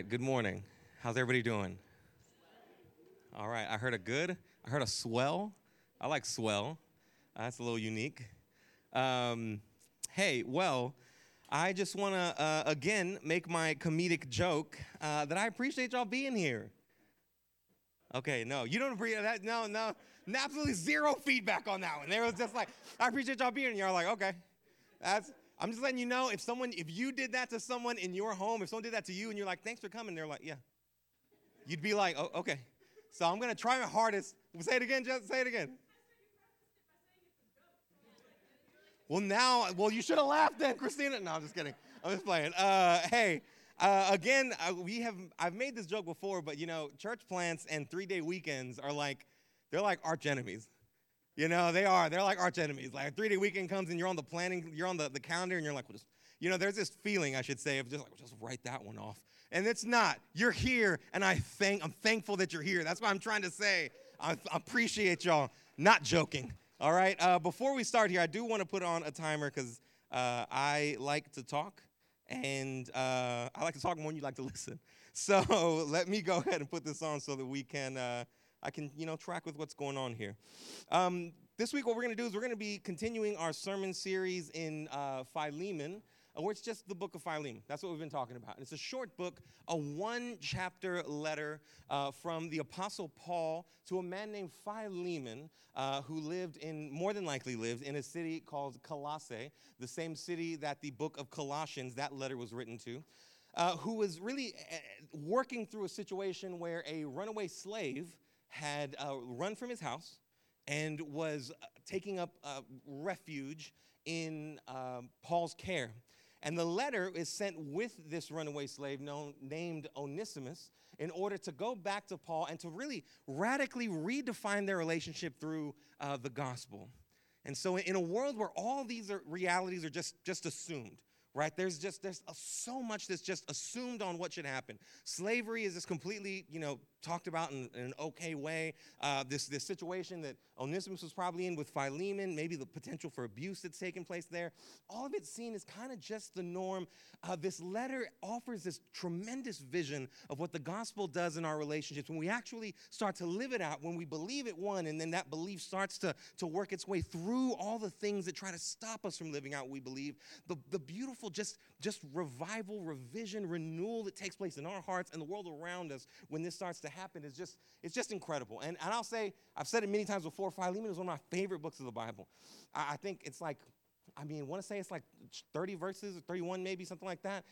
right, good morning. How's everybody doing? All right, I heard a good, I heard a swell. I like swell. Uh, that's a little unique. Um, hey, well, I just want to uh, again make my comedic joke uh, that I appreciate y'all being here. Okay, no, you don't appreciate that. No, no, absolutely zero feedback on that one. There was just like, I appreciate y'all being here. You're like, okay, that's I'm just letting you know if someone, if you did that to someone in your home, if someone did that to you and you're like, thanks for coming, they're like, yeah. You'd be like, oh, okay. So I'm to try my hardest. Say it again, just say it again. Well, now, well, you should have laughed then, Christina. No, I'm just kidding. I'm just playing. Uh, hey, uh, again, we have, I've made this joke before, but you know, church plants and three day weekends are like, they're like arch enemies. You know, they are. They're like arch enemies. Like a three day weekend comes and you're on the planning, you're on the, the calendar, and you're like, well, just, you know, there's this feeling, I should say, of just like, well, just write that one off. And it's not. You're here, and I thank, I'm thankful that you're here. That's what I'm trying to say. I, I appreciate y'all. Not joking. All right. Uh, before we start here, I do want to put on a timer because uh, I like to talk, and uh, I like to talk more than you like to listen. So let me go ahead and put this on so that we can uh, I can, you know, track with what's going on here. Um, this week, what we're going to do is we're going to be continuing our sermon series in uh, Philemon, uh, where it's just the book of Philemon. That's what we've been talking about. And it's a short book, a one chapter letter uh, from the Apostle Paul to a man named Philemon, uh, who lived in, more than likely lived, in a city called Colossae, the same city that the book of Colossians, that letter was written to. Uh, who was really uh, working through a situation where a runaway slave had uh, run from his house and was uh, taking up uh, refuge in um, Paul's care. And the letter is sent with this runaway slave known, named Onesimus in order to go back to Paul and to really radically redefine their relationship through uh, the gospel. And so, in a world where all these are, realities are just, just assumed, right there's just there's so much that's just assumed on what should happen slavery is just completely you know talked about in, in an okay way. Uh, this this situation that onesimus was probably in with philemon maybe the potential for abuse that's taken place there. All of it seen as kind of just the norm. Uh, this letter offers this tremendous vision of what the gospel does in our relationships. When we actually start to live it out when we believe it one and then that belief starts to to work its way through all the things that try to stop us from living out what we believe the, the beautiful just, just revival, revision, renewal that takes place in our hearts and the world around us when this starts to happen is just, it's just incredible. And, and I'll say, I've said it many times before, Philemon is one of my favorite books of the Bible. I, I think it's like, I mean, want to say it's like 30 verses or 31 maybe, something like that.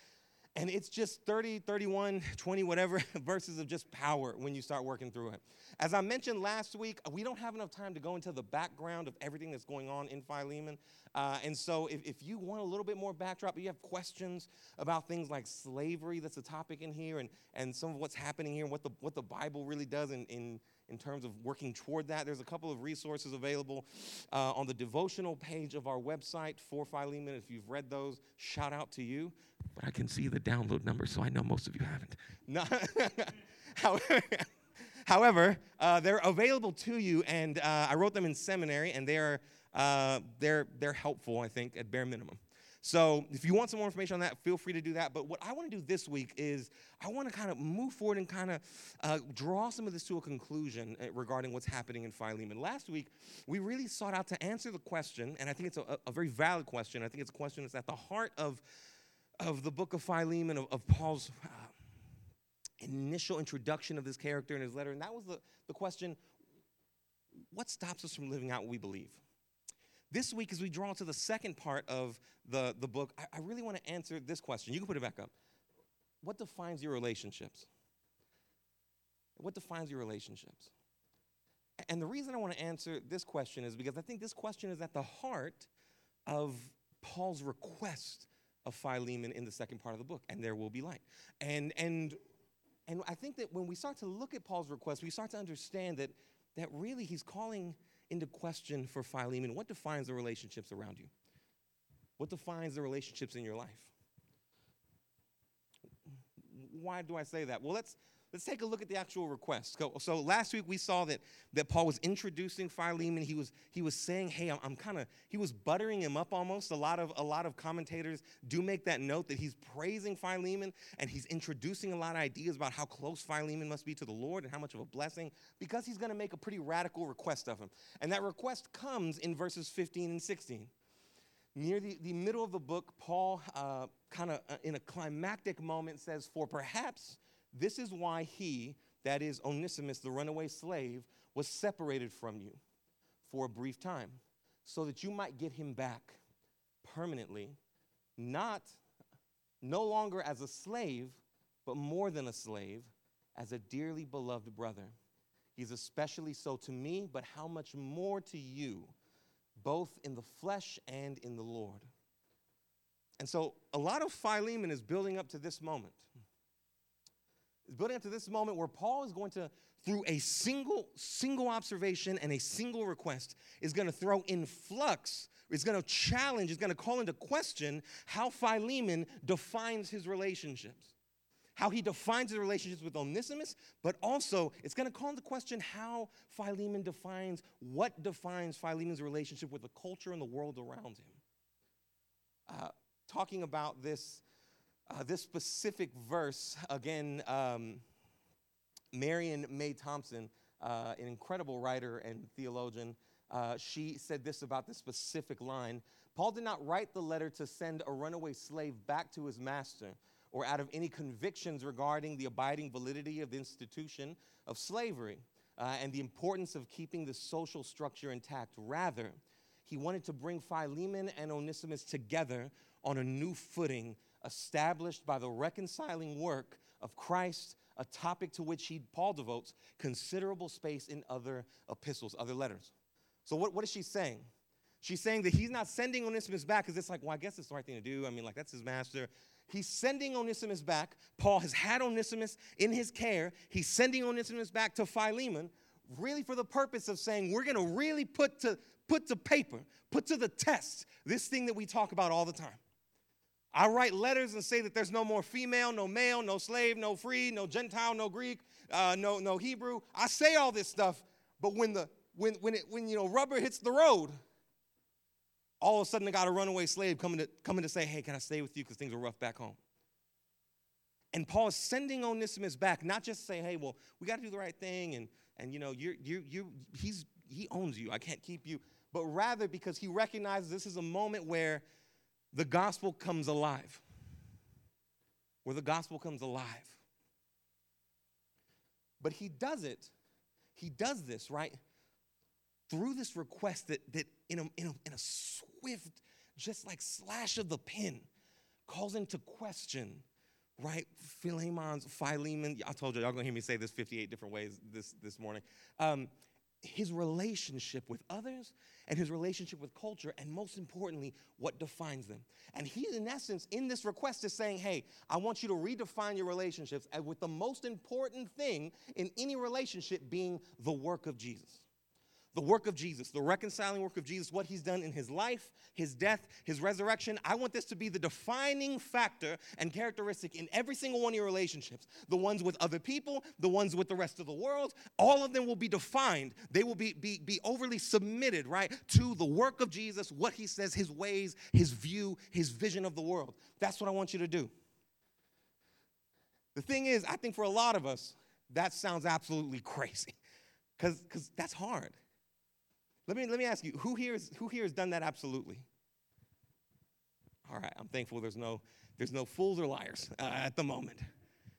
And it's just 30, 31, 20, whatever verses of just power when you start working through it. As I mentioned last week, we don't have enough time to go into the background of everything that's going on in Philemon. Uh, and so, if, if you want a little bit more backdrop, you have questions about things like slavery, that's a topic in here, and, and some of what's happening here, and what the, what the Bible really does in, in, in terms of working toward that. There's a couple of resources available uh, on the devotional page of our website for Philemon. If you've read those, shout out to you. But I can see the download number, so I know most of you haven't. No, however, However, uh, they're available to you, and uh, I wrote them in seminary, and they are uh, they're they're helpful, I think, at bare minimum. So if you want some more information on that, feel free to do that. But what I want to do this week is I want to kind of move forward and kind of uh, draw some of this to a conclusion uh, regarding what's happening in Philemon. Last week, we really sought out to answer the question, and I think it's a, a very valid question. I think it's a question that's at the heart of, of the book of Philemon, of, of Paul's uh, initial introduction of this character in his letter, and that was the, the question what stops us from living out what we believe? This week, as we draw to the second part of the, the book, I, I really want to answer this question. You can put it back up. What defines your relationships? What defines your relationships? And the reason I want to answer this question is because I think this question is at the heart of Paul's request of Philemon in the second part of the book, and there will be light. And, and and I think that when we start to look at Paul's request, we start to understand that, that really he's calling into question for Philemon what defines the relationships around you? What defines the relationships in your life? why do I say that? Well, let's let's take a look at the actual request. So, last week we saw that that Paul was introducing Philemon. He was he was saying, "Hey, I'm, I'm kind of." He was buttering him up almost. A lot of a lot of commentators do make that note that he's praising Philemon and he's introducing a lot of ideas about how close Philemon must be to the Lord and how much of a blessing because he's going to make a pretty radical request of him. And that request comes in verses 15 and 16 near the, the middle of the book, Paul, uh, kind of uh, in a climactic moment, says, For perhaps this is why he, that is Onesimus, the runaway slave, was separated from you for a brief time, so that you might get him back permanently, not no longer as a slave, but more than a slave, as a dearly beloved brother. He's especially so to me, but how much more to you? both in the flesh and in the Lord. And so a lot of Philemon is building up to this moment. It's building up to this moment where Paul is going to, through a single, single observation and a single request, is going to throw in flux, is going to challenge, is going to call into question how Philemon defines his relationships how he defines his relationships with Onesimus, but also it's going to call into question how Philemon defines what defines Philemon's relationship with the culture and the world around him. Uh, talking about this, uh, this specific verse, again, um, Marianne Meye Thompson, uh, an incredible writer and theologian, uh, she said this about this specific line Paul did not write the letter to send a runaway slave back to his master or out of any convictions regarding the abiding validity of the institution of slavery uh, and the importance of keeping the social structure intact. Rather, he wanted to bring Philemon and Onesimus together on a new footing established by the reconciling work of Christ, a topic to which he, Paul devotes considerable space in other epistles, other letters. So, what, what is she saying? She's saying that he's not sending Onesimus back because it's like, well, I guess it's the right thing to do. I mean, like, that's his master. He's sending Onesimus back. Paul has had Onesimus in his care. He's sending Onesimus back to Philemon, really for the purpose of saying, we're going to really put to, put to paper, put to the test this thing that we talk about all the time. I write letters and say that there's no more female, no male, no slave, no free, no Gentile, no Greek, uh, no, no Hebrew. I say all this stuff, but when the when when it when you know rubber hits the road, all of a sudden I got a runaway slave coming to, coming to say, hey, can I stay with you because things are rough back home? And Paul is sending Onesimus back, not just saying, hey, well, we got to do the right thing, and, and you know, you're, you're, you he's, he owns you, I can't keep you, but rather because he recognizes this is a moment where the gospel comes alive, where the gospel comes alive. But he does it, he does this, right? Through this request that, that in, a, in, a, in a swift, just like slash of the pen, calls into question, right? Philemon's, Philemon, I told you, y'all gonna hear me say this 58 different ways this, this morning. Um, his relationship with others and his relationship with culture, and most importantly, what defines them. And he, in essence, in this request, is saying, Hey, I want you to redefine your relationships, with the most important thing in any relationship being the work of Jesus the work of Jesus, the reconciling work of Jesus, what he's done in his life, his death, his resurrection. I want this to be the defining factor and characteristic in every single one of your relationships. The ones with other people, the ones with the rest of the world, all of them will be defined. They will be, be, be overly submitted, right, to the work of Jesus, what he says, his ways, his view, his vision of the world. That's what I want you to do. The thing is, I think for a lot of us, that sounds absolutely crazy because that's hard. Let me, let me ask you, who here, is, who here has done that absolutely? All right, I'm thankful there's no, there's no fools or liars uh, at the moment.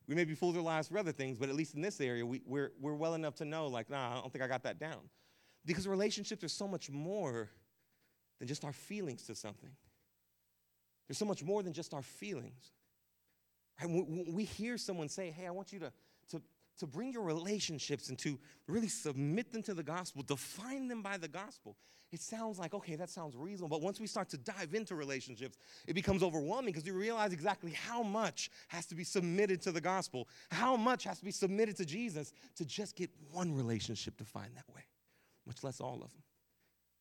We may be fools or liars for other things, but at least in this area, we, we're, we're well enough to know, like, nah, I don't think I got that down. Because relationships are so much more than just our feelings to something. There's so much more than just our feelings. Right? When we hear someone say, hey, I want you to, to, bring your relationships and to really submit them to the gospel, define them by the gospel. It sounds like, okay, that sounds reasonable. But once we start to dive into relationships, it becomes overwhelming because we realize exactly how much has to be submitted to the gospel, how much has to be submitted to Jesus to just get one relationship defined that way, much less all of them,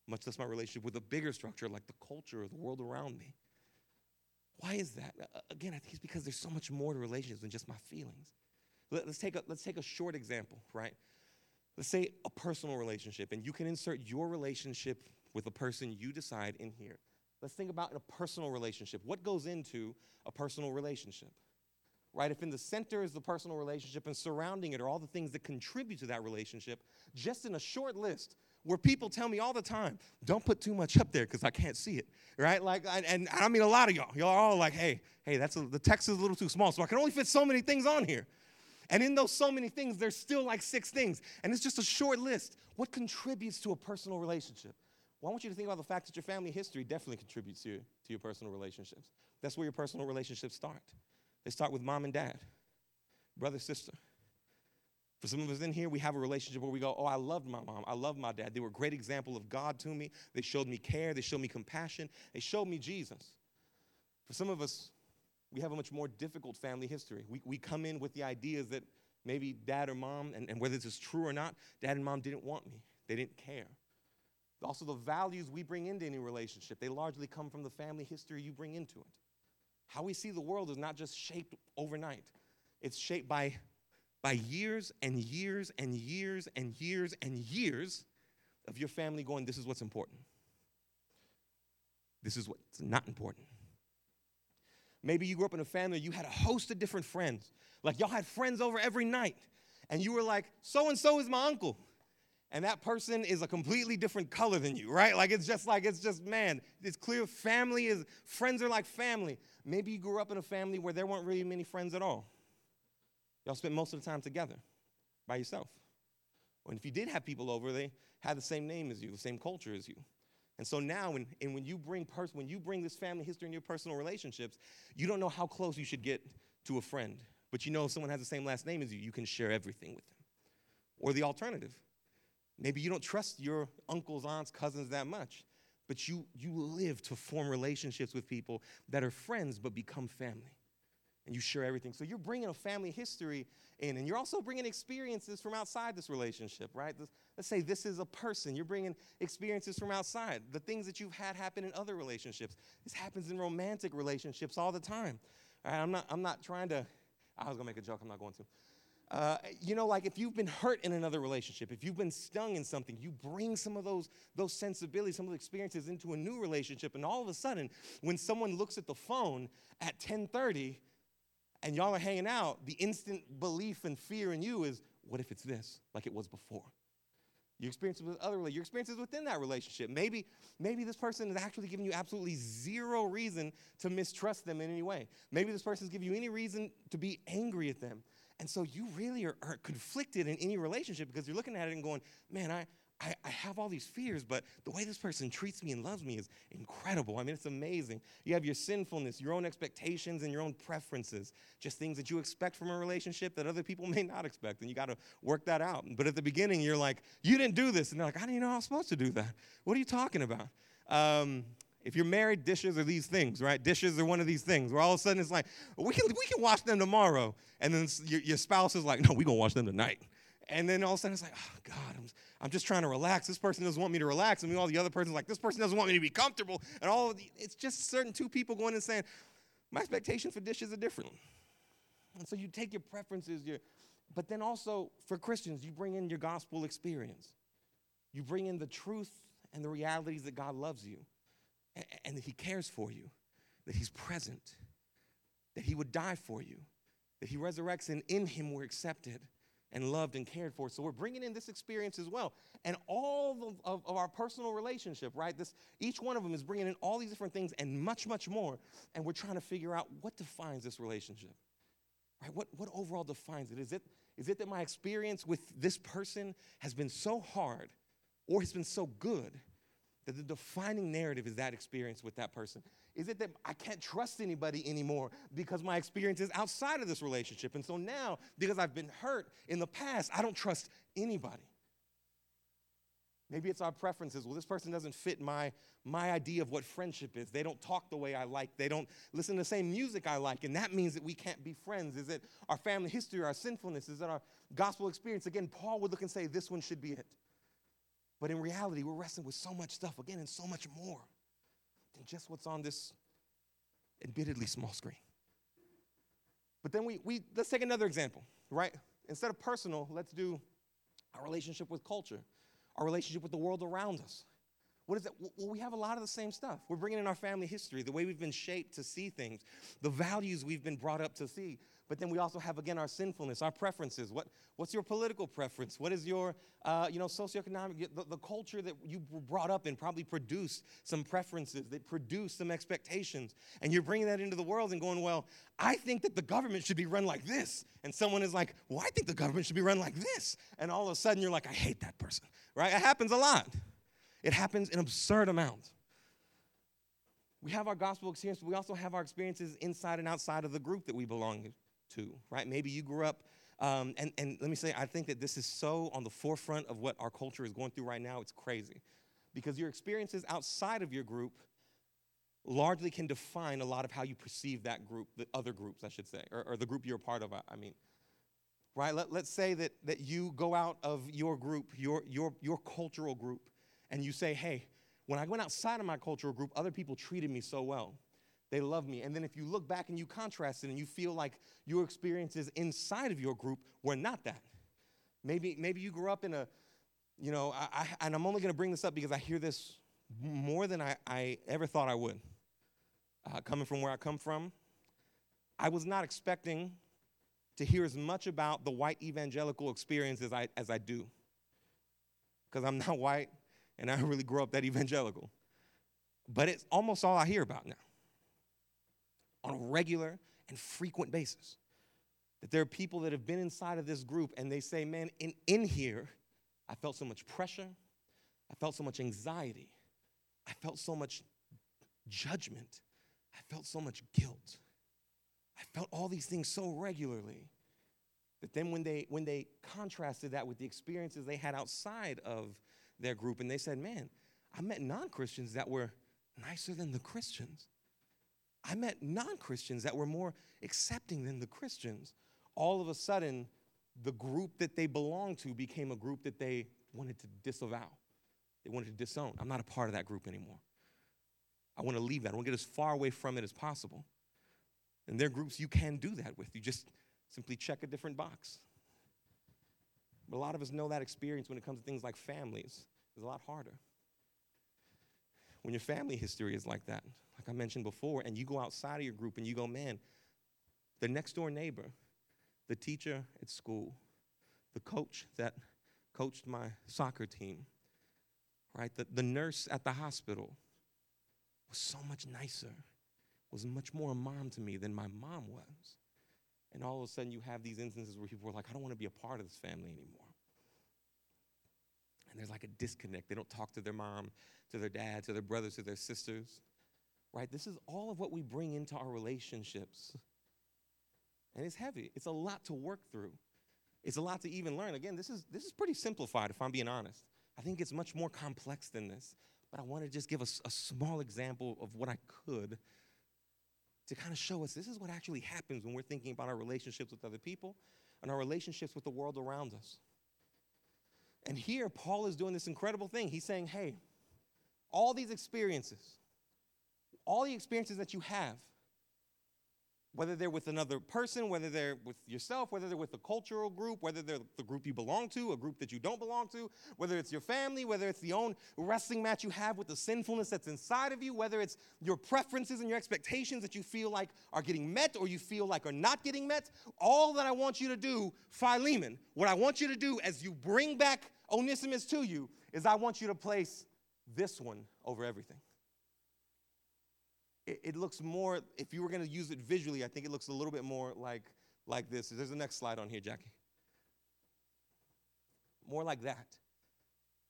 much less my relationship with a bigger structure like the culture or the world around me. Why is that? Again, I think it's because there's so much more to relationships than just my feelings. Let, us take a, let's take a short example, right? Let's say a personal relationship, and you can insert your relationship with a person you decide in here. Let's think about a personal relationship. What goes into a personal relationship? Right? If in the center is the personal relationship and surrounding it are all the things that contribute to that relationship, just in a short list, where people tell me all the time, don't put too much up there because I can't see it, right? Like, and, and, I mean, a lot of y'all, y'all are all like, hey, hey, that's a, the text is a little too small, so I can only fit so many things on here. And in those so many things, there's still like six things, and it's just a short list. What contributes to a personal relationship? Well, I want you to think about the fact that your family history definitely contributes to, to your personal relationships. That's where your personal relationships start. They start with mom and dad, brother, sister. For some of us in here, we have a relationship where we go, Oh, I loved my mom. I loved my dad. They were a great example of God to me. They showed me care. They showed me compassion. They showed me Jesus. For some of us, we have a much more difficult family history. We, we come in with the ideas that maybe dad or mom, and, and whether this is true or not, dad and mom didn't want me, they didn't care. Also, the values we bring into any relationship, they largely come from the family history you bring into it. How we see the world is not just shaped overnight, it's shaped by by years and years and years and years and years of your family going, This is what's important. This is what's not important. Maybe you grew up in a family, you had a host of different friends. Like y'all had friends over every night, and you were like, So and so is my uncle. And that person is a completely different color than you, right? Like it's just like, it's just, man, it's clear family is, friends are like family. Maybe you grew up in a family where there weren't really many friends at all. Y'all spent most of the time together by yourself. And if you did have people over, they had the same name as you, the same culture as you. And so now, when, and when you bring pers- when you bring this family history in your personal relationships, you don't know how close you should get to a friend. But you know if someone has the same last name as you, you can share everything with them. Or the alternative. Maybe you don't trust your uncles, aunts, cousins that much, but you, you live to form relationships with people that are friends but become family and you share everything. So you're bringing a family history in, and you're also bringing experiences from outside this relationship, right? Let's say this is a person. You're bringing experiences from outside, the things that you've had happen in other relationships. This happens in romantic relationships all the time. All right, I'm not, I'm not trying to, I was gonna make a joke, I'm not going to. Uh, you know, like if you've been hurt in another relationship, if you've been stung in something, you bring some of those, those sensibilities, some of the experiences into a new relationship, and all of a sudden, when someone looks at the phone at 1030, and y'all are hanging out, the instant belief and fear in you is, what if it's this, like it was before? Your experiences with other your experiences within that relationship. Maybe, maybe this person is actually giving you absolutely zero reason to mistrust them in any way. Maybe this person's giving you any reason to be angry at them. And so you really are, are conflicted in any relationship because you're looking at it and going, man, I, I, I, have all these fears, but the way this person treats me and loves me is incredible. I mean, it's amazing. You have your sinfulness, your own expectations, and your own preferences, just things that you expect from a relationship that other people may not expect, and you got to work that out. But at the beginning, you're like, you didn't do this. And they're like, I didn't know I was supposed to do that. What are you talking about? Um, if you're married, dishes are these things, right? Dishes are one of these things where all of a sudden it's like, we can, we can wash them tomorrow. And then your, your spouse is like, no, we're going to wash them tonight. And then all of a sudden it's like, oh, God, I'm, I'm just trying to relax. This person doesn't want me to relax. And all the other person's like, this person doesn't want me to be comfortable. And all the, it's just certain two people going and saying, my expectations for dishes are different. And so you take your preferences, your, but then also for Christians, you bring in your gospel experience. You bring in the truth and the realities that God loves you and, and that He cares for you, that He's present, that He would die for you, that He resurrects, and in Him we're accepted and loved and cared for. So we're bringing in this experience as well. And all of, of, of, our personal relationship, right? This, each one of them is bringing in all these different things and much, much more. And we're trying to figure out what defines this relationship, right? What, what overall defines it? Is, it? is it that my experience with this person has been so hard or has been so good that the defining narrative is that experience with that person? Is it that I can't trust anybody anymore because my experience is outside of this relationship? And so now, because I've been hurt in the past, I don't trust anybody. Maybe it's our preferences. Well, this person doesn't fit my, my idea of what friendship is. They don't talk the way I like. They don't listen to the same music I like. And that means that we can't be friends. Is it our family history, our sinfulness? Is it our gospel experience? Again, Paul would look and say, this one should be it. But in reality, we're wrestling with so much stuff, again, and so much more than just what's on this admittedly small screen. But then we, we let's take another example, right? Instead of personal, let's do our relationship with culture, our relationship with the world around us. What is that? Well, we have a lot of the same stuff. We're bringing in our family history, the way we've been shaped to see things, the values we've been brought up to see. But then we also have, again, our sinfulness, our preferences. What, what's your political preference? What is your, uh, you know, socioeconomic, the, the culture that you were brought up in probably produced some preferences, that produced some expectations. And you're bringing that into the world and going, well, I think that the government should be run like this. And someone is like, well, I think the government should be run like this. And all of a sudden you're like, I hate that person, right? It happens a lot. It happens in absurd amounts. We have our gospel experience, but we also have our experiences inside and outside of the group that we belong to, right? Maybe you grew up, um, and, and let me say, I think that this is so on the forefront of what our culture is going through right now. It's crazy. Because your experiences outside of your group largely can define a lot of how you perceive that group, the other groups, I should say, or, or the group you're a part of, I mean. Right? Let, let's say that, that you go out of your group, your, your, your cultural group, and you say, hey, when I went outside of my cultural group, other people treated me so well. They love me. And then if you look back and you contrast it and you feel like your experiences inside of your group were not that. Maybe, maybe you grew up in a, you know, I, I, and I'm only going to bring this up because I hear this more than I, I ever thought I would. Uh, coming from where I come from, I was not expecting to hear as much about the white evangelical experience as I, as I do. Because I'm not white, and I really grew up that evangelical. But it's almost all I hear about now on a regular and frequent basis. That there are people that have been inside of this group and they say, man, in, in here, I felt so much pressure, I felt so much anxiety, I felt so much judgment, I felt so much guilt. I felt all these things so regularly that then when they when they contrasted that with the experiences they had outside of their group and they said, Man, I met non Christians that were nicer than the Christians. I met non Christians that were more accepting than the Christians. All of a sudden, the group that they belonged to became a group that they wanted to disavow. They wanted to disown. I'm not a part of that group anymore. I want to leave that. I want to get as far away from it as possible. And there are groups you can do that with. You just simply check a different box. But a lot of us know that experience when it comes to things like families. It's a lot harder. When your family history is like that, like I mentioned before, and you go outside of your group and you go, man, the next door neighbor, the teacher at school, the coach that coached my soccer team, right? The, the nurse at the hospital was so much nicer, was much more a mom to me than my mom was. And all of a sudden, you have these instances where people are like, I don't want to be a part of this family anymore. And there's like a disconnect. They don't talk to their mom, to their dad, to their brothers, to their sisters. Right? This is all of what we bring into our relationships. And it's heavy. It's a lot to work through. It's a lot to even learn. Again, this is this is pretty simplified if I'm being honest. I think it's much more complex than this. But I want to just give a, a small example of what I could to kind of show us this is what actually happens when we're thinking about our relationships with other people and our relationships with the world around us. And here, Paul is doing this incredible thing. He's saying, hey, all these experiences, all the experiences that you have, whether they're with another person, whether they're with yourself, whether they're with a cultural group, whether they're the group you belong to, a group that you don't belong to, whether it's your family, whether it's the own wrestling match you have with the sinfulness that's inside of you, whether it's your preferences and your expectations that you feel like are getting met or you feel like are not getting met, all that I want you to do, Philemon, what I want you to do as you bring back Onesimus to you is I want you to place this one over everything it, it looks more, if you were going to use it visually, I think it looks a little bit more like, like this. There's the next slide on here, Jackie. More like that,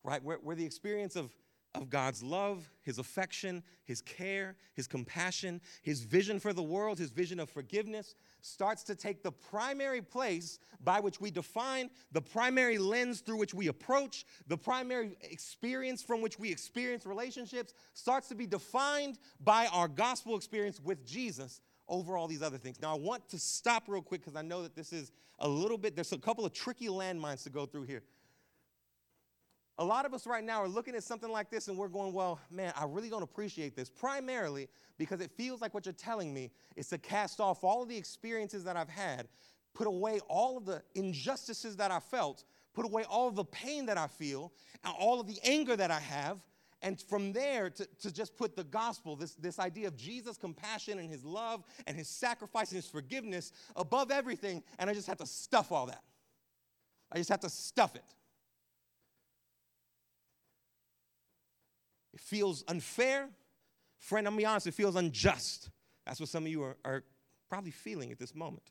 right? Where, where the experience of of God's love, His affection, His care, His compassion, His vision for the world, His vision of forgiveness starts to take the primary place by which we define, the primary lens through which we approach, the primary experience from which we experience relationships starts to be defined by our gospel experience with Jesus over all these other things. Now, I want to stop real quick because I know that this is a little bit, there's a couple of tricky landmines to go through here. A lot of us right now are looking at something like this and we're going, well, man, I really don't appreciate this. Primarily because it feels like what you're telling me is to cast off all of the experiences that I've had, put away all of the injustices that I felt, put away all of the pain that I feel, and all of the anger that I have, and from there to, to just put the gospel, this, this idea of Jesus' compassion and his love and his sacrifice and his forgiveness above everything, and I just have to stuff all that. I just have to stuff it. Feels unfair. Friend, I'm gonna be honest, it feels unjust. That's what some of you are, are probably feeling at this moment.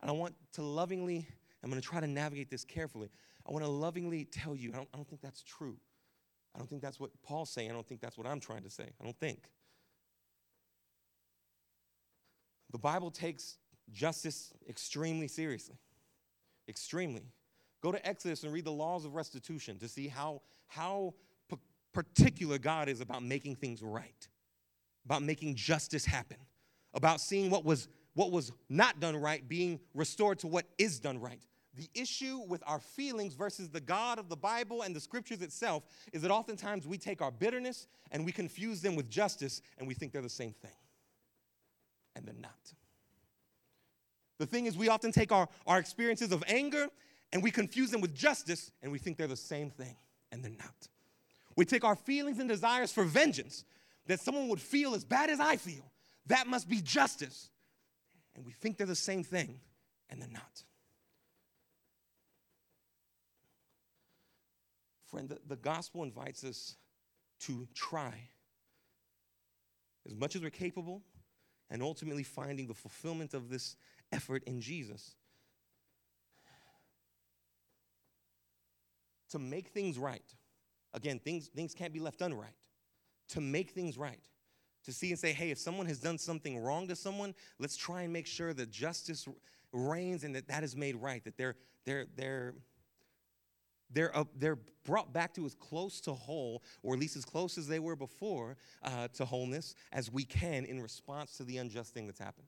And I want to lovingly, I'm gonna try to navigate this carefully. I wanna lovingly tell you, I don't, I don't think that's true. I don't think that's what Paul's saying. I don't think that's what I'm trying to say. I don't think. The Bible takes justice extremely seriously. Extremely. Go to Exodus and read the laws of restitution to see how, how particular God is about making things right, about making justice happen, about seeing what was, what was not done right being restored to what is done right. The issue with our feelings versus the God of the Bible and the scriptures itself is that oftentimes we take our bitterness and we confuse them with justice and we think they're the same thing. And they're not. The thing is, we often take our, our experiences of anger and we confuse them with justice and we think they're the same thing, and they're not. We take our feelings and desires for vengeance that someone would feel as bad as I feel. That must be justice. And we think they're the same thing, and they're not. Friend, the, the gospel invites us to try as much as we're capable and ultimately finding the fulfillment of this effort in Jesus. to make things right. Again, things, things can't be left unright. To make things right. To see and say, hey, if someone has done something wrong to someone, let's try and make sure that justice reigns and that that is made right, that they're, they're, they're, they're, uh, they're brought back to as close to whole, or at least as close as they were before uh, to wholeness as we can in response to the unjust thing that's happened.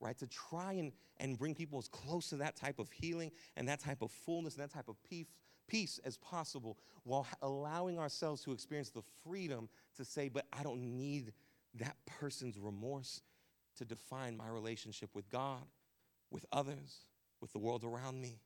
Right? To try and, and bring people as close to that type of healing and that type of fullness and that type of peace, peace as possible while allowing ourselves to experience the freedom to say, but I don't need that person's remorse to define my relationship with God, with others, with the world around me.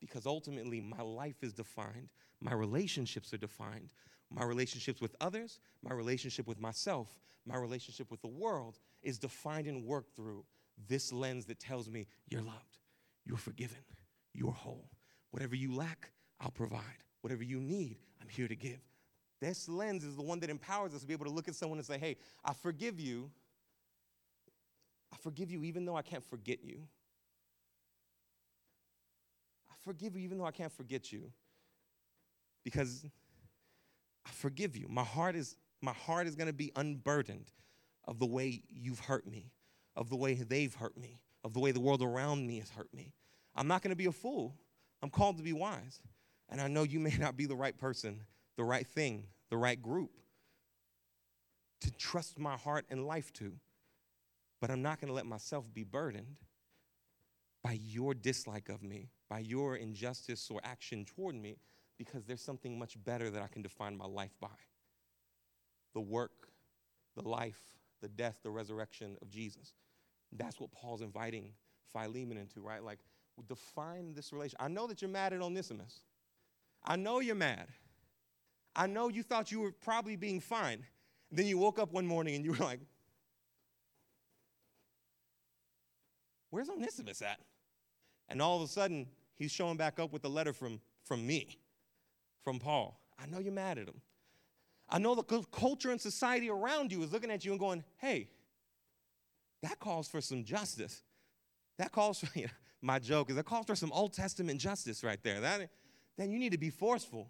Because ultimately, my life is defined, my relationships are defined, my relationships with others, my relationship with myself, my relationship with the world is defined and worked through this lens that tells me you're loved, you're forgiven, you're whole. Whatever you lack, I'll provide. Whatever you need, I'm here to give. This lens is the one that empowers us to be able to look at someone and say, hey, I forgive you. I forgive you even though I can't forget you. I forgive you even though I can't forget you. Because I forgive you. My heart is my heart is going to be unburdened of the way you've hurt me, of the way they've hurt me, of the way the world around me has hurt me. I'm not going to be a fool. I'm called to be wise. And I know you may not be the right person, the right thing, the right group to trust my heart and life to. But I'm not going to let myself be burdened by your dislike of me, by your injustice or action toward me, because there's something much better that I can define my life by the work, the life, the death, the resurrection of Jesus. That's what Paul's inviting Philemon into, right? Like, define this relation. I know that you're mad at Onesimus. I know you're mad. I know you thought you were probably being fine. Then you woke up one morning and you were like, Where's Onesimus at? And all of a sudden, he's showing back up with a letter from, from me, from Paul. I know you're mad at him. I know the culture and society around you is looking at you and going, hey, that calls for some justice. That calls for, you know, my joke is that calls for some Old Testament justice right there. That, then you need to be forceful.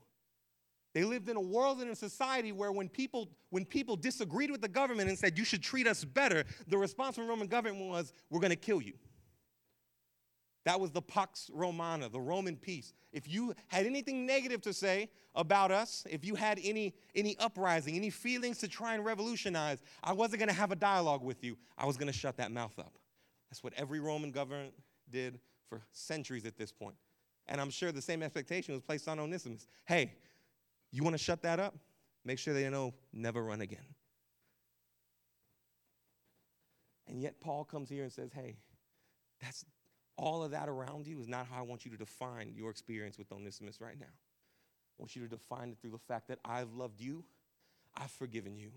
They lived in a world and a society where when people, when people disagreed with the government and said, you should treat us better, the response from the Roman government was, we're going to kill you. That was the Pax Romana, the Roman peace. If you had anything negative to say about us, if you had any, any uprising, any feelings to try and revolutionize, I wasn't going to have a dialogue with you. I was going to shut that mouth up. That's what every Roman government did for centuries at this point. And I'm sure the same expectation was placed on Onesimus. Hey, You want to shut that up? Make sure they know never run again. And yet, Paul comes here and says, hey, that's all of that around you is not how I want you to define your experience with Onesimus right now. I want you to define it through the fact that I've loved you, I've forgiven you.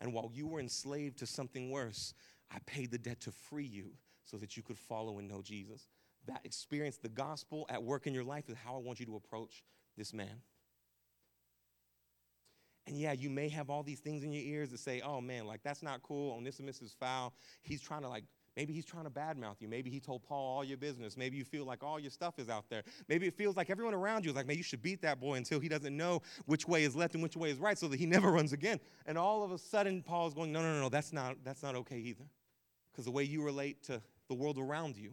And while you were enslaved to something worse, I paid the debt to free you so that you could follow and know Jesus. That experience, the gospel at work in your life, is how I want you to approach this man. And yeah, you may have all these things in your ears that say, oh man, like that's not cool. Onesimus is foul. He's trying to like Maybe he's trying to badmouth you. Maybe he told Paul all your business. Maybe you feel like all your stuff is out there. Maybe it feels like everyone around you is like, man, you should beat that boy until he doesn't know which way is left and which way is right so that he never runs again. And all of a sudden, Paul's going, no, no, no, no, that's not, that's not okay either. Because the way you relate to the world around you,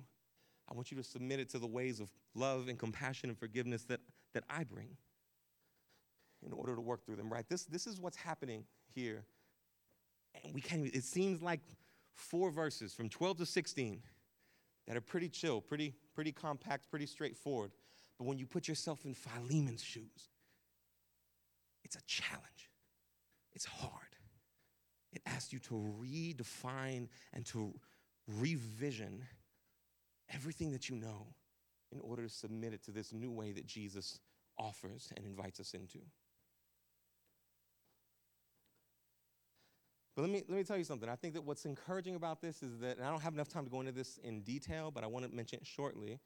I want you to submit it to the ways of love and compassion and forgiveness that, that I bring in order to work through them, right? This, this is what's happening here. And we can't even, it seems like four verses from 12 to 16 that are pretty chill, pretty, pretty compact, pretty straightforward. But when you put yourself in Philemon's shoes, it's a challenge. It's hard. It asks you to redefine and to revision everything that you know in order to submit it to this new way that Jesus offers and invites us into. But let me, let me tell you something. I think that what's encouraging about this is that, and I don't have enough time to go into this in detail, but I want to mention it shortly,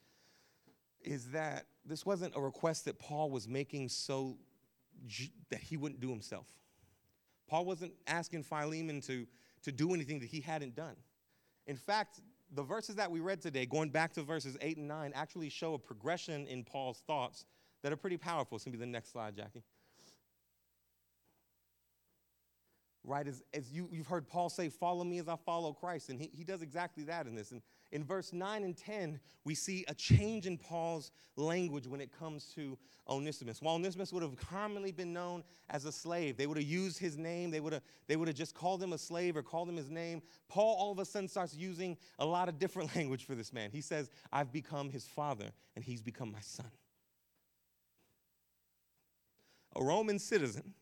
is that this wasn't a request that Paul was making so that he wouldn't do himself. Paul wasn't asking Philemon to, to do anything that he hadn't done. In fact, the verses that we read today, going back to verses 8 and 9, actually show a progression in Paul's thoughts that are pretty powerful. It's going to be the next slide, Jackie right? As, as you, you've heard Paul say, follow me as I follow Christ. And he, he does exactly that in this. And in verse 9 and 10, we see a change in Paul's language when it comes to Onesimus. While Onesimus would have commonly been known as a slave, they would have used his name, they would have, they would have just called him a slave or called him his name. Paul all of a sudden starts using a lot of different language for this man. He says, I've become his father, and he's become my son. A Roman citizen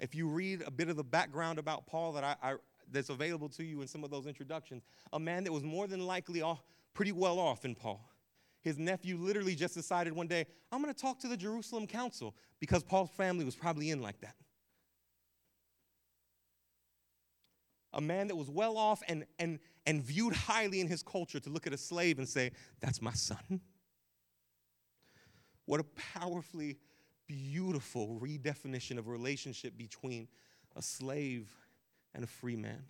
if you read a bit of the background about Paul that I, I, that's available to you in some of those introductions, a man that was more than likely off, pretty well off in Paul. His nephew literally just decided one day, I'm going to talk to the Jerusalem council because Paul's family was probably in like that. A man that was well off and, and, and viewed highly in his culture to look at a slave and say, That's my son. What a powerfully beautiful redefinition of relationship between a slave and a free man.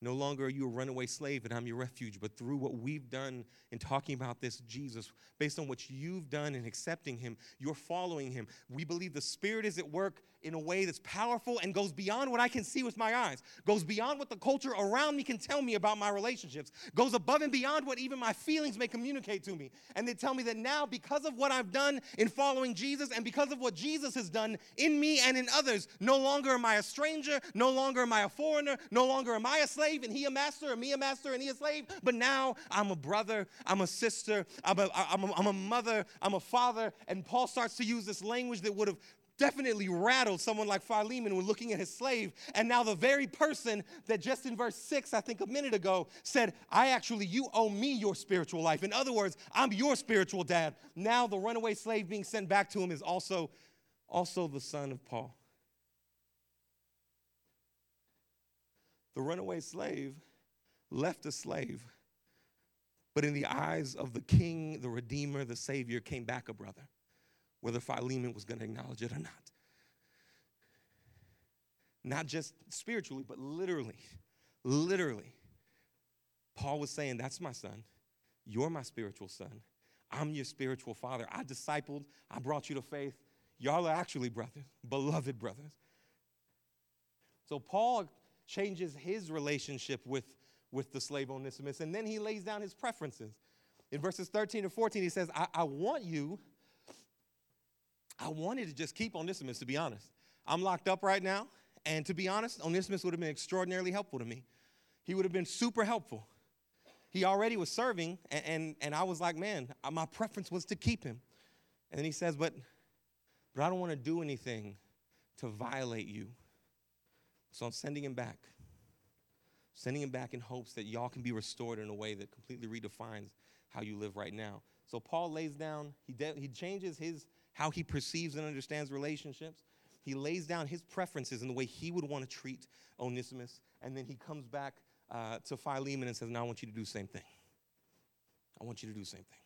No longer are you a runaway slave and I'm your refuge, but through what we've done in talking about this Jesus, based on what you've done in accepting him, you're following him. We believe the Spirit is at work in a way that's powerful and goes beyond what I can see with my eyes, goes beyond what the culture around me can tell me about my relationships, goes above and beyond what even my feelings may communicate to me. And they tell me that now, because of what I've done in following Jesus and because of what Jesus has done in me and in others, no longer am I a stranger, no longer am I a foreigner, no longer am I a slave and he a master, and me a master and he a slave, but now I'm a brother, I'm a sister, I'm a, I'm a, I'm a mother, I'm a father. And Paul starts to use this language that would have definitely rattled someone like Philemon when looking at his slave. And now the very person that just in verse 6, I think a minute ago, said, I actually, you owe me your spiritual life. In other words, I'm your spiritual dad. Now the runaway slave being sent back to him is also, also the son of Paul. The runaway slave left a slave, but in the eyes of the king, the redeemer, the savior, came back a brother whether Philemon was going to acknowledge it or not. Not just spiritually, but literally. Literally. Paul was saying, That's my son. You're my spiritual son. I'm your spiritual father. I discipled, I brought you to faith. Y'all are actually brothers, beloved brothers. So Paul changes his relationship with, with the slave Onesimus, and then he lays down his preferences. In verses 13 to 14, he says, I, I want you I wanted to just keep on Onesimus, to be honest. I'm locked up right now, and to be honest, Onesimus would have been extraordinarily helpful to me. He would have been super helpful. He already was serving, and, and, and I was like, man, uh, my preference was to keep him. And then he says, but, but I don't want to do anything to violate you. So I'm sending him back. Sending him back in hopes that y'all can be restored in a way that completely redefines how you live right now. So Paul lays down, he, de- he changes his how he perceives and understands relationships. He lays down his preferences in the way he would want to treat Onesimus, and then he comes back uh, to Philemon and says, Now I want you to do the same thing. I want you to do the same thing.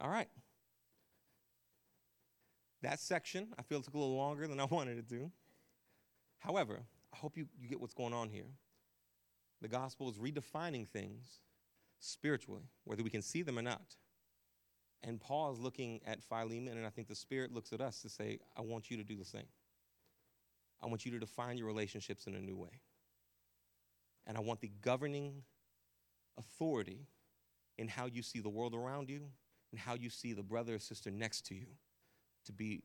All right. That section, I feel, took a little longer than I wanted it to. However, I hope you, you get what's going on here. The gospel is redefining things spiritually, whether we can see them or not. And Paul is looking at Philemon, and I think the Spirit looks at us to say, I want you to do the same. I want you to define your relationships in a new way. And I want the governing authority in how you see the world around you and how you see the brother or sister next to you to be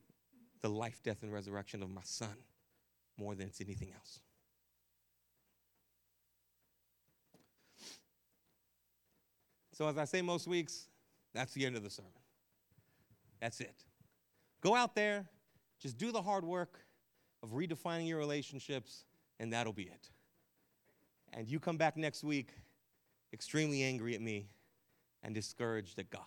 the life, death, and resurrection of my son more than it's anything else. So, as I say most weeks, that's the end of the sermon. That's it. Go out there, just do the hard work of redefining your relationships, and that'll be it. And you come back next week extremely angry at me and discouraged at God.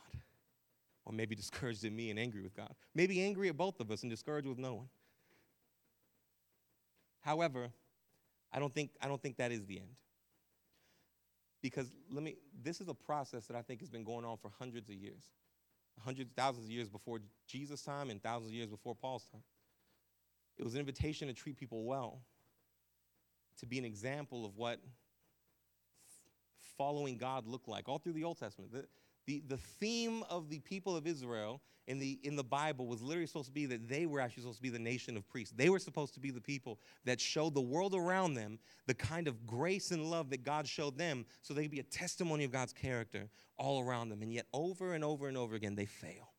Or maybe discouraged at me and angry with God. Maybe angry at both of us and discouraged with no one. However, I don't think, I don't think that is the end. Because let me, this is a process that I think has been going on for hundreds of years. Hundreds, thousands of years before Jesus' time and thousands of years before Paul's time. It was an invitation to treat people well, to be an example of what following God looked like, all through the Old Testament. The, the, the theme of the people of Israel in the, in the Bible was literally supposed to be that they were actually supposed to be the nation of priests. They were supposed to be the people that showed the world around them the kind of grace and love that God showed them so they could be a testimony of God's character all around them. And yet, over and over and over again, they fail.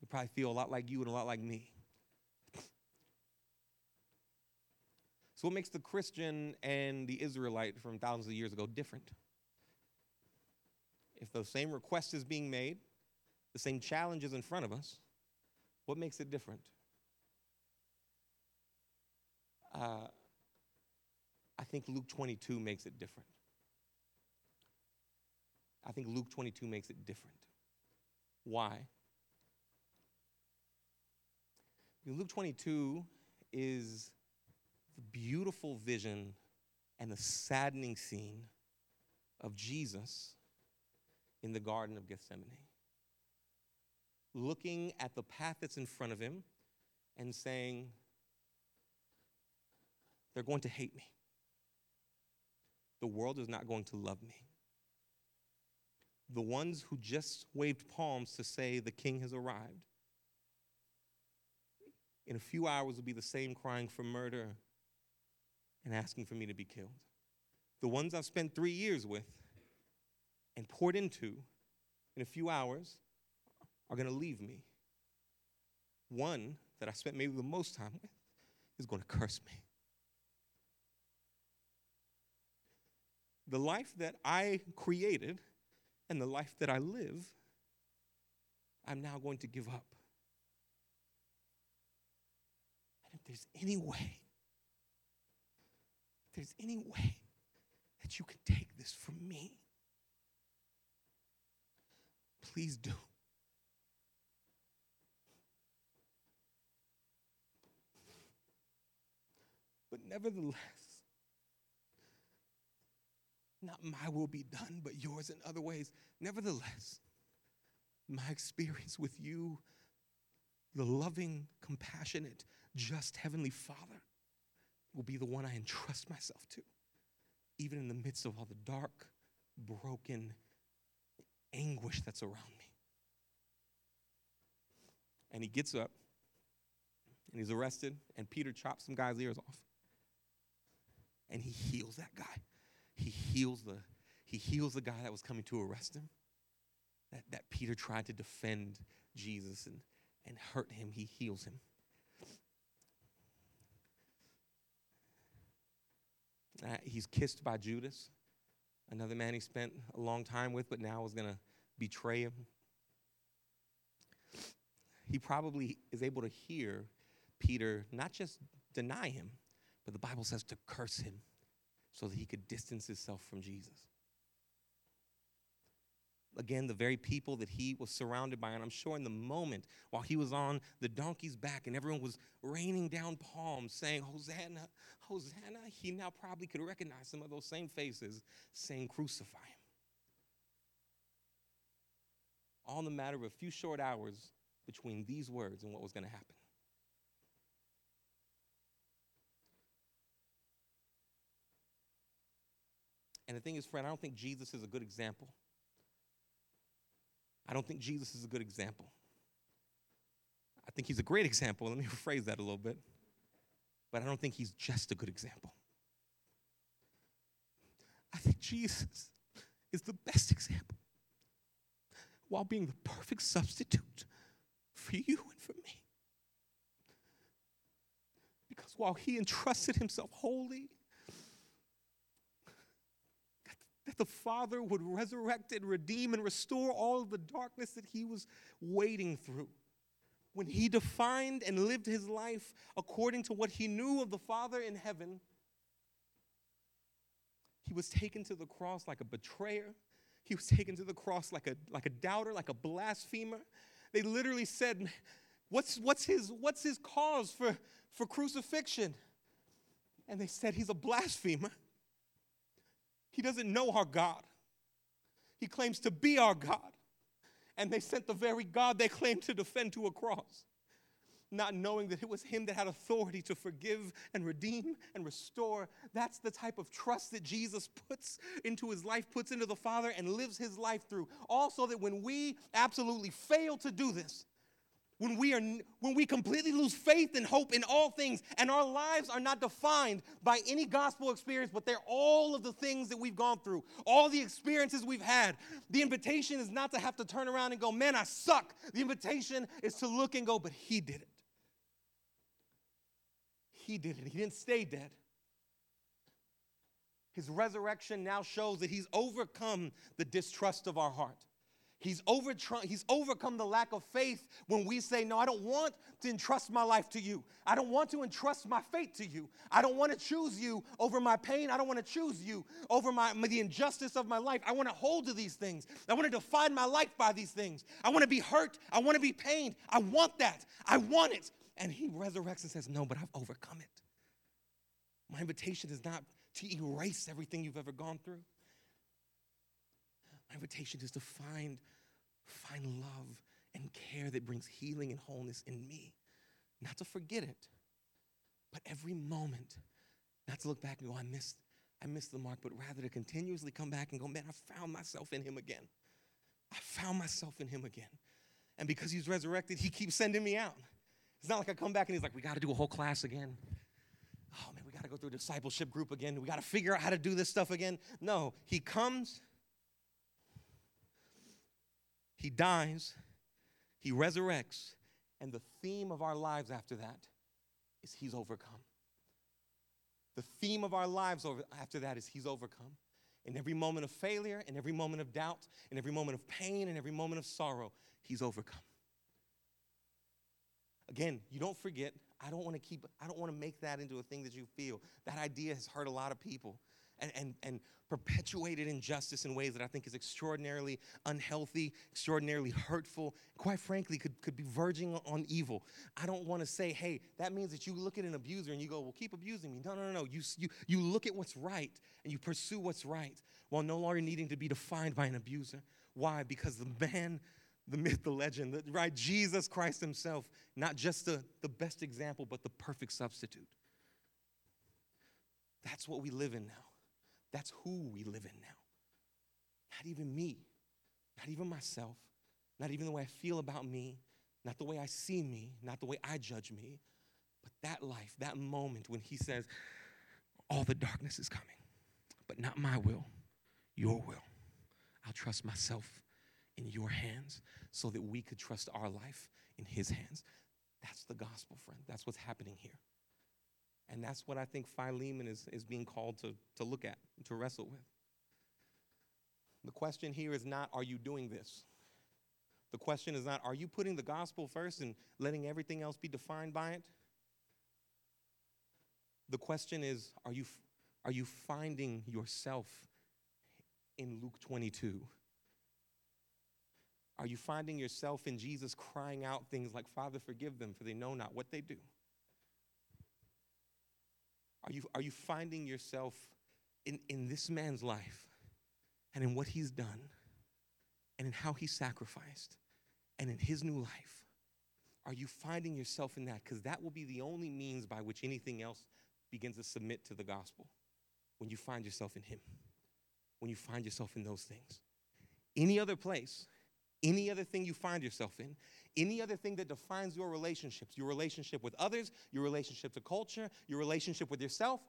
You probably feel a lot like you and a lot like me. So, what makes the Christian and the Israelite from thousands of years ago different? If the same request is being made, the same challenge is in front of us, what makes it different? Uh, I think Luke 22 makes it different. I think Luke 22 makes it different. Why? Luke 22 is the beautiful vision and the saddening scene of Jesus in the Garden of Gethsemane. Looking at the path that's in front of him and saying, They're going to hate me. The world is not going to love me. The ones who just waved palms to say the king has arrived, in a few hours will be the same crying for murder and asking for me to be killed. The ones I've spent three years with and poured into in a few hours are going to leave me. One that I spent maybe the most time with is going to curse me. The life that I created and the life that I live, I'm now going to give up. And if there's any way there's any way that you can take this from me, please do. But nevertheless, not my will be done, but yours in other ways. Nevertheless, my experience with you, the loving, compassionate, just Heavenly Father, will be the one I entrust myself to, even in the midst of all the dark, broken anguish that's around me. And he gets up and he's arrested, and Peter chops some guy's ears off. And he heals that guy. He heals the, he heals the guy that was coming to arrest him. That, that Peter tried to defend Jesus and, and hurt him. He heals him. Uh, he's kissed by Judas, another man he spent a long time with, but now is going to betray him. He probably is able to hear Peter not just deny him, but the Bible says to curse him so that he could distance himself from Jesus. Again, the very people that he was surrounded by, and I'm sure in the moment while he was on the donkey's back and everyone was raining down palms saying, Hosanna, Hosanna, he now probably could recognize some of those same faces saying, Crucify him. All in the matter of a few short hours between these words and what was going to happen. And the thing is, friend, I don't think Jesus is a good example. I don't think Jesus is a good example. I think he's a great example. Let me rephrase that a little bit. But I don't think he's just a good example. I think Jesus is the best example while being the perfect substitute for you and for me. Because while he entrusted himself wholly that the Father would resurrect and redeem and restore all the darkness that he was wading through. When he defined and lived his life according to what he knew of the Father in heaven, he was taken to the cross like a betrayer. He was taken to the cross like a, like a doubter, like a blasphemer. They literally said, what's, what's, his, what's his cause for, for crucifixion? And they said, He's a blasphemer. He doesn't know our God. He claims to be our God. And they sent the very God they claimed to defend to a cross, not knowing that it was Him that had authority to forgive and redeem and restore. That's the type of trust that Jesus puts into His life, puts into the Father, and lives His life through. Also, that when we absolutely fail to do this, when we are when we completely lose faith and hope in all things and our lives are not defined by any gospel experience but they're all of the things that we've gone through all the experiences we've had. The invitation is not to have to turn around and go man i suck. The invitation is to look and go but he did it. He did it. He didn't stay dead. His resurrection now shows that he's overcome the distrust of our heart He's, he's overcome the lack of faith when we say, No, I don't want to entrust my life to you. I don't want to entrust my fate to you. I don't want to choose you over my pain. I don't want to choose you over my, the injustice of my life. I want to hold to these things. I want to define my life by these things. I want to be hurt. I want to be pained. I want that. I want it. And he resurrects and says, No, but I've overcome it. My invitation is not to erase everything you've ever gone through. My invitation is to find, find love and care that brings healing and wholeness in me. Not to forget it, but every moment, not to look back and go, I missed, I missed the mark, but rather to continuously come back and go, man, I found myself in him again. I found myself in him again. And because he's resurrected, he keeps sending me out. It's not like I come back and he's like, we got to do a whole class again. Oh man, we got to go through a discipleship group again. We got to figure out how to do this stuff again. No, he comes he dies, he resurrects, and the theme of our lives after that is he's overcome. The theme of our lives over, after that is he's overcome. In every moment of failure, in every moment of doubt, in every moment of pain, in every moment of sorrow, he's overcome. Again, you don't forget, I don't want to keep, I don't want to make that into a thing that you feel. That idea has hurt a lot of people and, and, and perpetuated injustice in ways that I think is extraordinarily unhealthy, extraordinarily hurtful, quite frankly, could, could be verging on evil. I don't want to say, hey, that means that you look at an abuser and you go, well, keep abusing me. No, no, no, no. You, you, you look at what's right and you pursue what's right while no longer needing to be defined by an abuser. Why? Because the man, the myth, the legend, the, right? Jesus Christ Himself, not just the, the best example, but the perfect substitute. That's what we live in now. That's who we live in now. Not even me, not even myself, not even the way I feel about me, not the way I see me, not the way I judge me, but that life, that moment when he says, All the darkness is coming, but not my will, your will. I'll trust myself in your hands so that we could trust our life in his hands. That's the gospel, friend. That's what's happening here. And that's what I think Philemon is, is being called to, to look at, to wrestle with. The question here is not, are you doing this? The question is not, are you putting the gospel first and letting everything else be defined by it? The question is, are you, are you finding yourself in Luke 22? Are you finding yourself in Jesus crying out things like, Father, forgive them, for they know not what they do? Are you, are you finding yourself in, in this man's life and in what he's done and in how he sacrificed and in his new life? Are you finding yourself in that? Because that will be the only means by which anything else begins to submit to the gospel when you find yourself in him, when you find yourself in those things. Any other place, any other thing you find yourself in, any other thing that defines your relationships, your relationship with others, your relationship to culture, your relationship with yourself,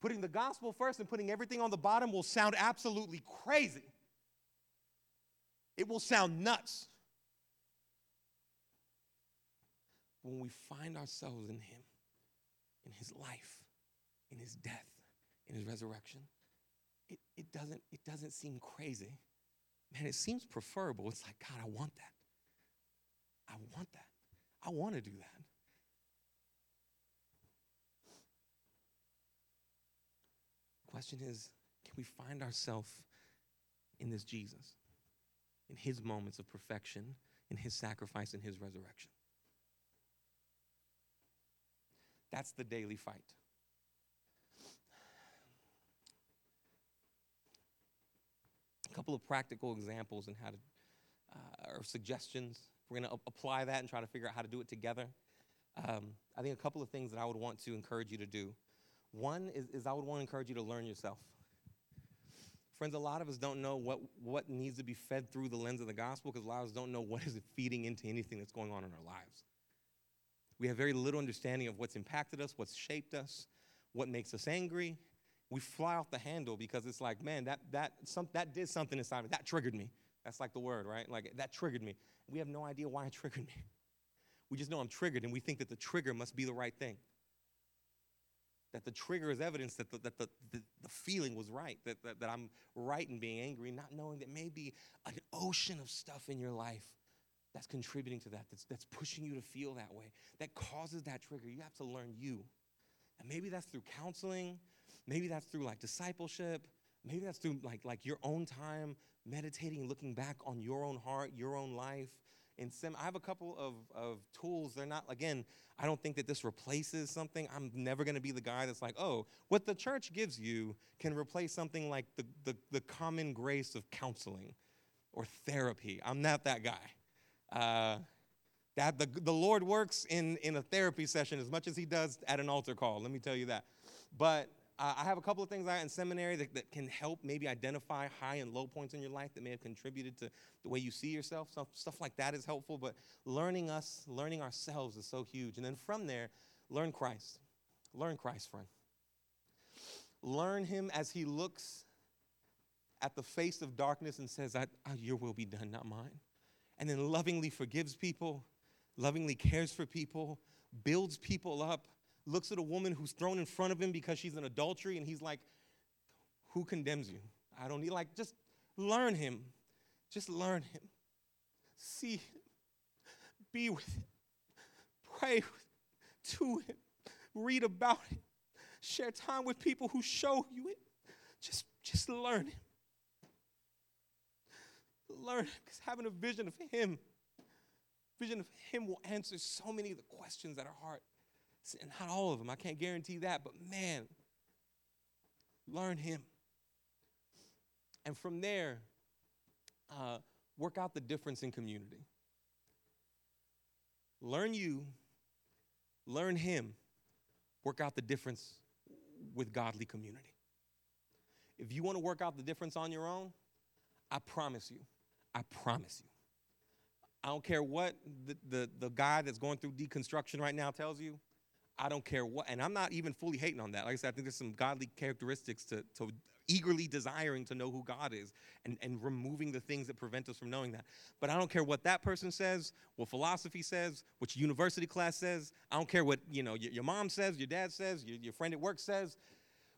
putting the gospel first and putting everything on the bottom will sound absolutely crazy. It will sound nuts. When we find ourselves in Him, in His life, in His death, in His resurrection, it, it, doesn't, it doesn't seem crazy. Man, it seems preferable. It's like, God, I want that. I want that. I want to do that. Question is can we find ourselves in this Jesus, in his moments of perfection, in his sacrifice, in his resurrection? That's the daily fight. A couple of practical examples and how to, uh, or suggestions we're going to apply that and try to figure out how to do it together. Um, I think a couple of things that I would want to encourage you to do. One is, is I would want to encourage you to learn yourself. Friends, a lot of us don't know what, what needs to be fed through the lens of the gospel because a lot of us don't know what is feeding into anything that's going on in our lives. We have very little understanding of what's impacted us, what's shaped us, what makes us angry. We fly off the handle because it's like, man, that, that, some, that did something inside me. That triggered me. That's like the word, right? Like that triggered me. We have no idea why it triggered me. We just know I'm triggered, and we think that the trigger must be the right thing. That the trigger is evidence that the, that the, the, the feeling was right, that, that, that I'm right in being angry, not knowing that maybe an ocean of stuff in your life that's contributing to that, that's, that's pushing you to feel that way, that causes that trigger. You have to learn you. And maybe that's through counseling, maybe that's through like discipleship, maybe that's through like, like your own time meditating, looking back on your own heart, your own life. And sim, I have a couple of, of tools. They're not, again, I don't think that this replaces something. I'm never going to be the guy that's like, oh, what the church gives you can replace something like the, the, the common grace of counseling or therapy. I'm not that guy. Uh, that the, the Lord works in, in a therapy session as much as he does at an altar call, let me tell you that. But uh, I have a couple of things I in seminary that, that can help maybe identify high and low points in your life that may have contributed to the way you see yourself. Stuff, stuff like that is helpful, but learning us, learning ourselves is so huge. And then from there, learn Christ. Learn Christ, friend. Learn him as he looks at the face of darkness and says, I, I, Your will be done, not mine. And then lovingly forgives people, lovingly cares for people, builds people up, looks at a woman who's thrown in front of him because she's in adultery, and he's like, Who condemns you? I don't need, like, just learn him. Just learn him. See him. Be with him. Pray to him. Read about him. Share time with people who show you it. Just, just learn him. Learn because having a vision of him, vision of him will answer so many of the questions that our heart not all of them, I can't guarantee that, but man, learn Him. And from there, uh, work out the difference in community. Learn you, learn Him, work out the difference with godly community. If you want to work out the difference on your own, I promise you, I promise you. I don't care what the, the, the guy that's going through deconstruction right now tells you. I don't care what, and I'm not even fully hating on that. Like I said, I think there's some godly characteristics to, to eagerly desiring to know who God is and, and removing the things that prevent us from knowing that. But I don't care what that person says, what philosophy says, what your university class says. I don't care what you know your, your mom says, your dad says, your, your friend at work says.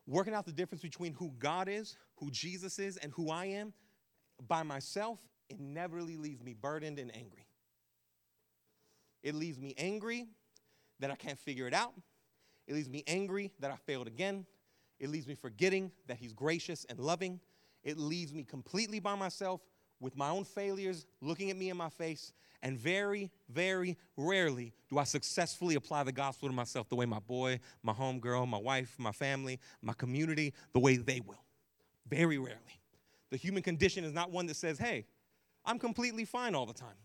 Working out the difference between who God is, who Jesus is, and who I am by myself, it never leaves me burdened and angry. It leaves me angry that I can't figure it out. It leaves me angry that I failed again. It leaves me forgetting that He's gracious and loving. It leaves me completely by myself with my own failures looking at me in my face. And very, very rarely do I successfully apply the gospel to myself the way my boy, my homegirl, my wife, my family, my community, the way they will. Very rarely. The human condition is not one that says, hey, I'm completely fine all the time.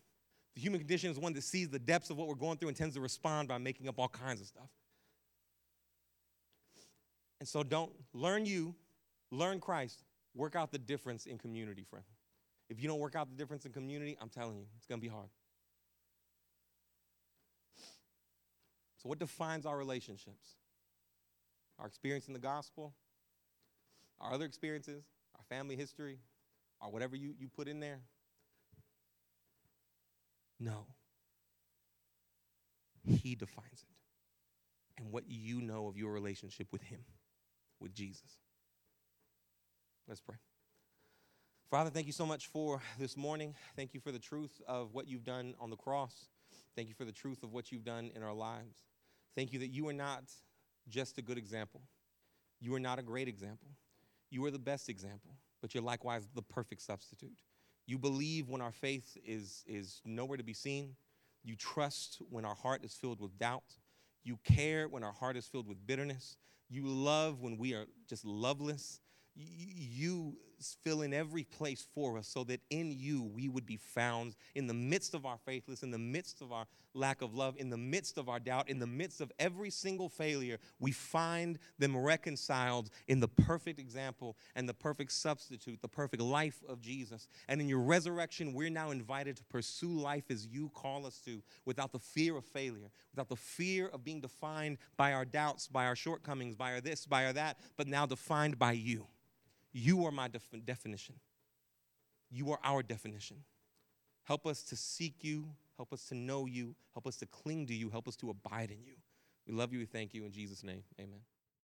The human condition is one that sees the depths of what we're going through and tends to respond by making up all kinds of stuff. And so don't learn you, learn Christ, work out the difference in community, friend. If you don't work out the difference in community, I'm telling you, it's going to be hard. So, what defines our relationships? Our experience in the gospel, our other experiences, our family history, or whatever you, you put in there? No. He defines it. And what you know of your relationship with Him with Jesus. Let's pray. Father, thank you so much for this morning. Thank you for the truth of what you've done on the cross. Thank you for the truth of what you've done in our lives. Thank you that you are not just a good example. You are not a great example. You are the best example, but you're likewise the perfect substitute. You believe when our faith is, is nowhere to be seen. You trust when our heart is filled with doubt. You care when our heart is filled with bitterness. You love when we are just loveless. You fill in every place for us so that in you we would be found in the midst of our faithless, in the midst of our lack of love, in the midst of our doubt, in the midst of every single failure. We find them reconciled in the perfect example and the perfect substitute, the perfect life of Jesus. And in your resurrection, we're now invited to pursue life as you call us to without the fear of failure, without the fear of being defined by our doubts, by our shortcomings, by our this, by our that, but now defined by you. You are my def- definition. You are our definition. Help us to seek you. Help us to know you. Help us to cling to you. Help us to abide in you. We love you. We thank you. In Jesus' name, amen.